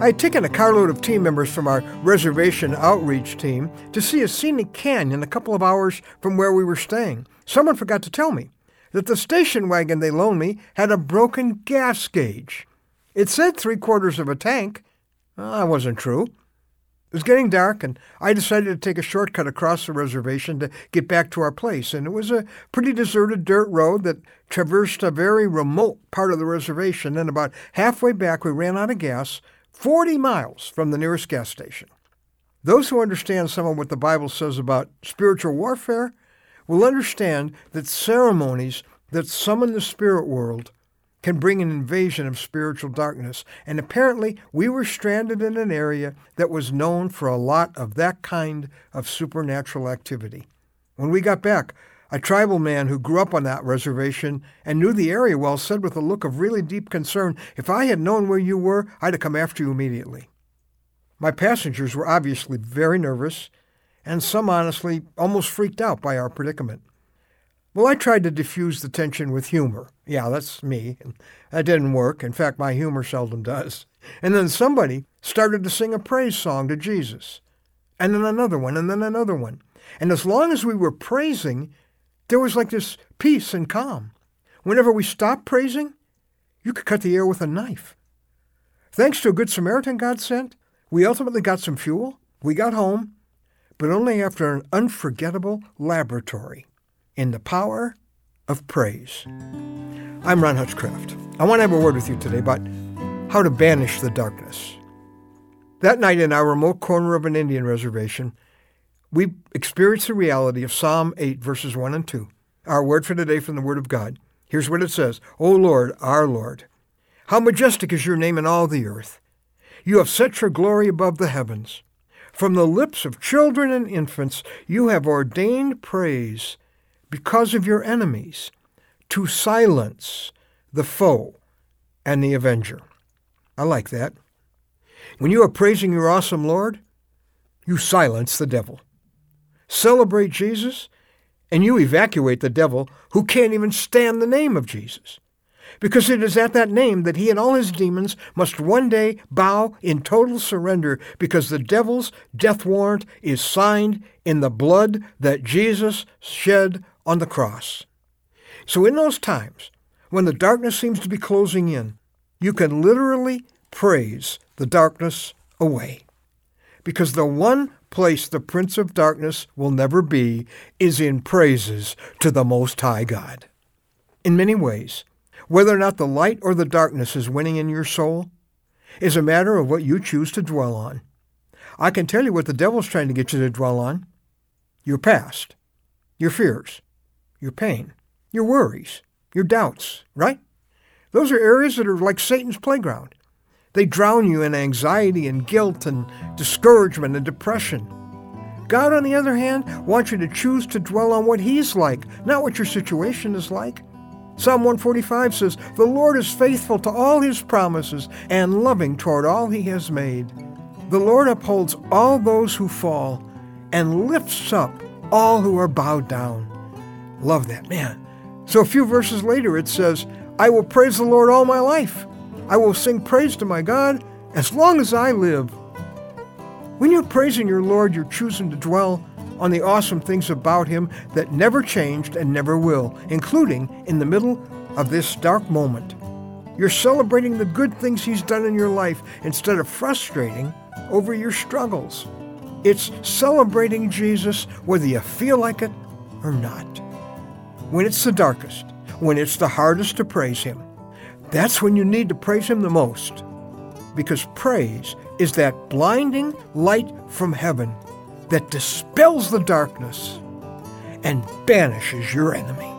I had taken a carload of team members from our reservation outreach team to see a scenic canyon a couple of hours from where we were staying. Someone forgot to tell me that the station wagon they loaned me had a broken gas gauge. It said three quarters of a tank. Well, that wasn't true. It was getting dark, and I decided to take a shortcut across the reservation to get back to our place. And it was a pretty deserted dirt road that traversed a very remote part of the reservation. And about halfway back, we ran out of gas, 40 miles from the nearest gas station. Those who understand some of what the Bible says about spiritual warfare will understand that ceremonies that summon the spirit world can bring an invasion of spiritual darkness. And apparently, we were stranded in an area that was known for a lot of that kind of supernatural activity. When we got back, a tribal man who grew up on that reservation and knew the area well said with a look of really deep concern, If I had known where you were, I'd have come after you immediately. My passengers were obviously very nervous, and some honestly almost freaked out by our predicament. Well, I tried to diffuse the tension with humor. Yeah, that's me. That didn't work. In fact, my humor seldom does. And then somebody started to sing a praise song to Jesus. And then another one, and then another one. And as long as we were praising, there was like this peace and calm. Whenever we stopped praising, you could cut the air with a knife. Thanks to a good Samaritan God sent, we ultimately got some fuel. We got home, but only after an unforgettable laboratory in the power of praise. I'm Ron Hutchcraft. I want to have a word with you today about how to banish the darkness. That night in our remote corner of an Indian reservation, we experience the reality of Psalm 8, verses 1 and 2. Our word for today from the Word of God. Here's what it says O Lord, our Lord, how majestic is your name in all the earth. You have set your glory above the heavens. From the lips of children and infants, you have ordained praise because of your enemies, to silence the foe and the avenger. I like that. When you are praising your awesome Lord, you silence the devil. Celebrate Jesus, and you evacuate the devil who can't even stand the name of Jesus. Because it is at that name that he and all his demons must one day bow in total surrender, because the devil's death warrant is signed in the blood that Jesus shed on the cross. So, in those times when the darkness seems to be closing in, you can literally praise the darkness away. Because the one place the Prince of Darkness will never be is in praises to the Most High God. In many ways, whether or not the light or the darkness is winning in your soul is a matter of what you choose to dwell on. I can tell you what the devil's trying to get you to dwell on your past, your fears, your pain, your worries, your doubts, right? Those are areas that are like Satan's playground. They drown you in anxiety and guilt and discouragement and depression. God, on the other hand, wants you to choose to dwell on what He's like, not what your situation is like. Psalm 145 says, The Lord is faithful to all His promises and loving toward all He has made. The Lord upholds all those who fall and lifts up all who are bowed down. Love that, man. So a few verses later it says, I will praise the Lord all my life. I will sing praise to my God as long as I live. When you're praising your Lord, you're choosing to dwell on the awesome things about Him that never changed and never will, including in the middle of this dark moment. You're celebrating the good things He's done in your life instead of frustrating over your struggles. It's celebrating Jesus whether you feel like it or not when it's the darkest, when it's the hardest to praise Him, that's when you need to praise Him the most. Because praise is that blinding light from heaven that dispels the darkness and banishes your enemy.